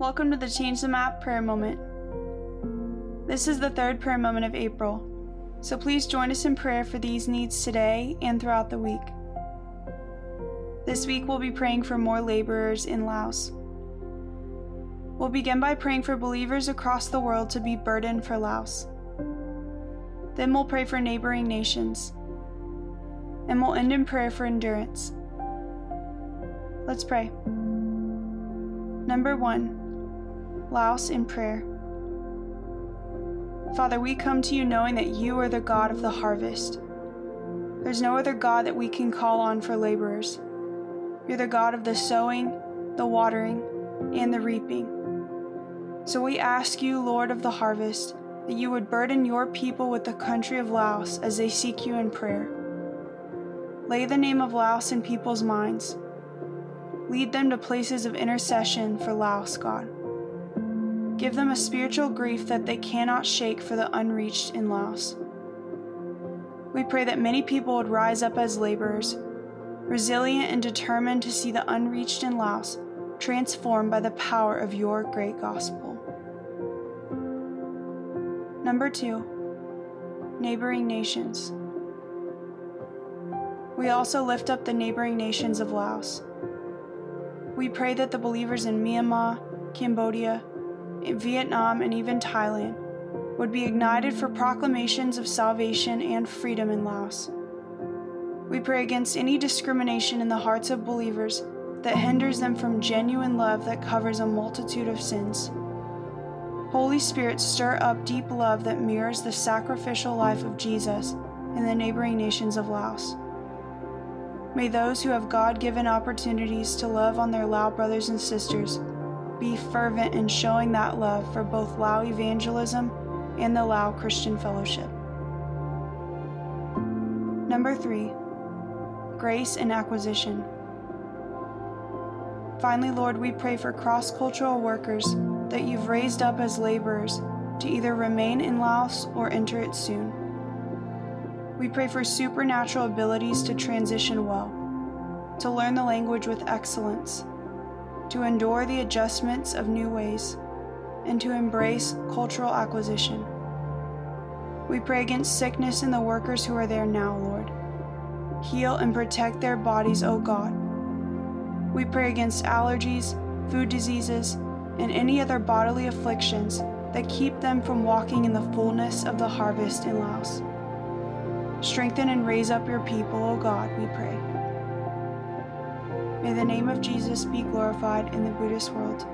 Welcome to the Change the Map prayer moment. This is the third prayer moment of April, so please join us in prayer for these needs today and throughout the week. This week we'll be praying for more laborers in Laos. We'll begin by praying for believers across the world to be burdened for Laos. Then we'll pray for neighboring nations. And we'll end in prayer for endurance. Let's pray. Number one, Laos in prayer. Father, we come to you knowing that you are the God of the harvest. There's no other God that we can call on for laborers. You're the God of the sowing, the watering, and the reaping. So we ask you, Lord of the harvest, that you would burden your people with the country of Laos as they seek you in prayer. Lay the name of Laos in people's minds. Lead them to places of intercession for Laos, God. Give them a spiritual grief that they cannot shake for the unreached in Laos. We pray that many people would rise up as laborers, resilient and determined to see the unreached in Laos transformed by the power of your great gospel. Number two, neighboring nations. We also lift up the neighboring nations of Laos. We pray that the believers in Myanmar, Cambodia, Vietnam, and even Thailand would be ignited for proclamations of salvation and freedom in Laos. We pray against any discrimination in the hearts of believers that hinders them from genuine love that covers a multitude of sins. Holy Spirit, stir up deep love that mirrors the sacrificial life of Jesus in the neighboring nations of Laos. May those who have God given opportunities to love on their Lao brothers and sisters be fervent in showing that love for both Lao evangelism and the Lao Christian Fellowship. Number three, grace and acquisition. Finally, Lord, we pray for cross cultural workers that you've raised up as laborers to either remain in Laos or enter it soon. We pray for supernatural abilities to transition well, to learn the language with excellence, to endure the adjustments of new ways, and to embrace cultural acquisition. We pray against sickness in the workers who are there now, Lord. Heal and protect their bodies, O God. We pray against allergies, food diseases, and any other bodily afflictions that keep them from walking in the fullness of the harvest in Laos. Strengthen and raise up your people, O God, we pray. May the name of Jesus be glorified in the Buddhist world.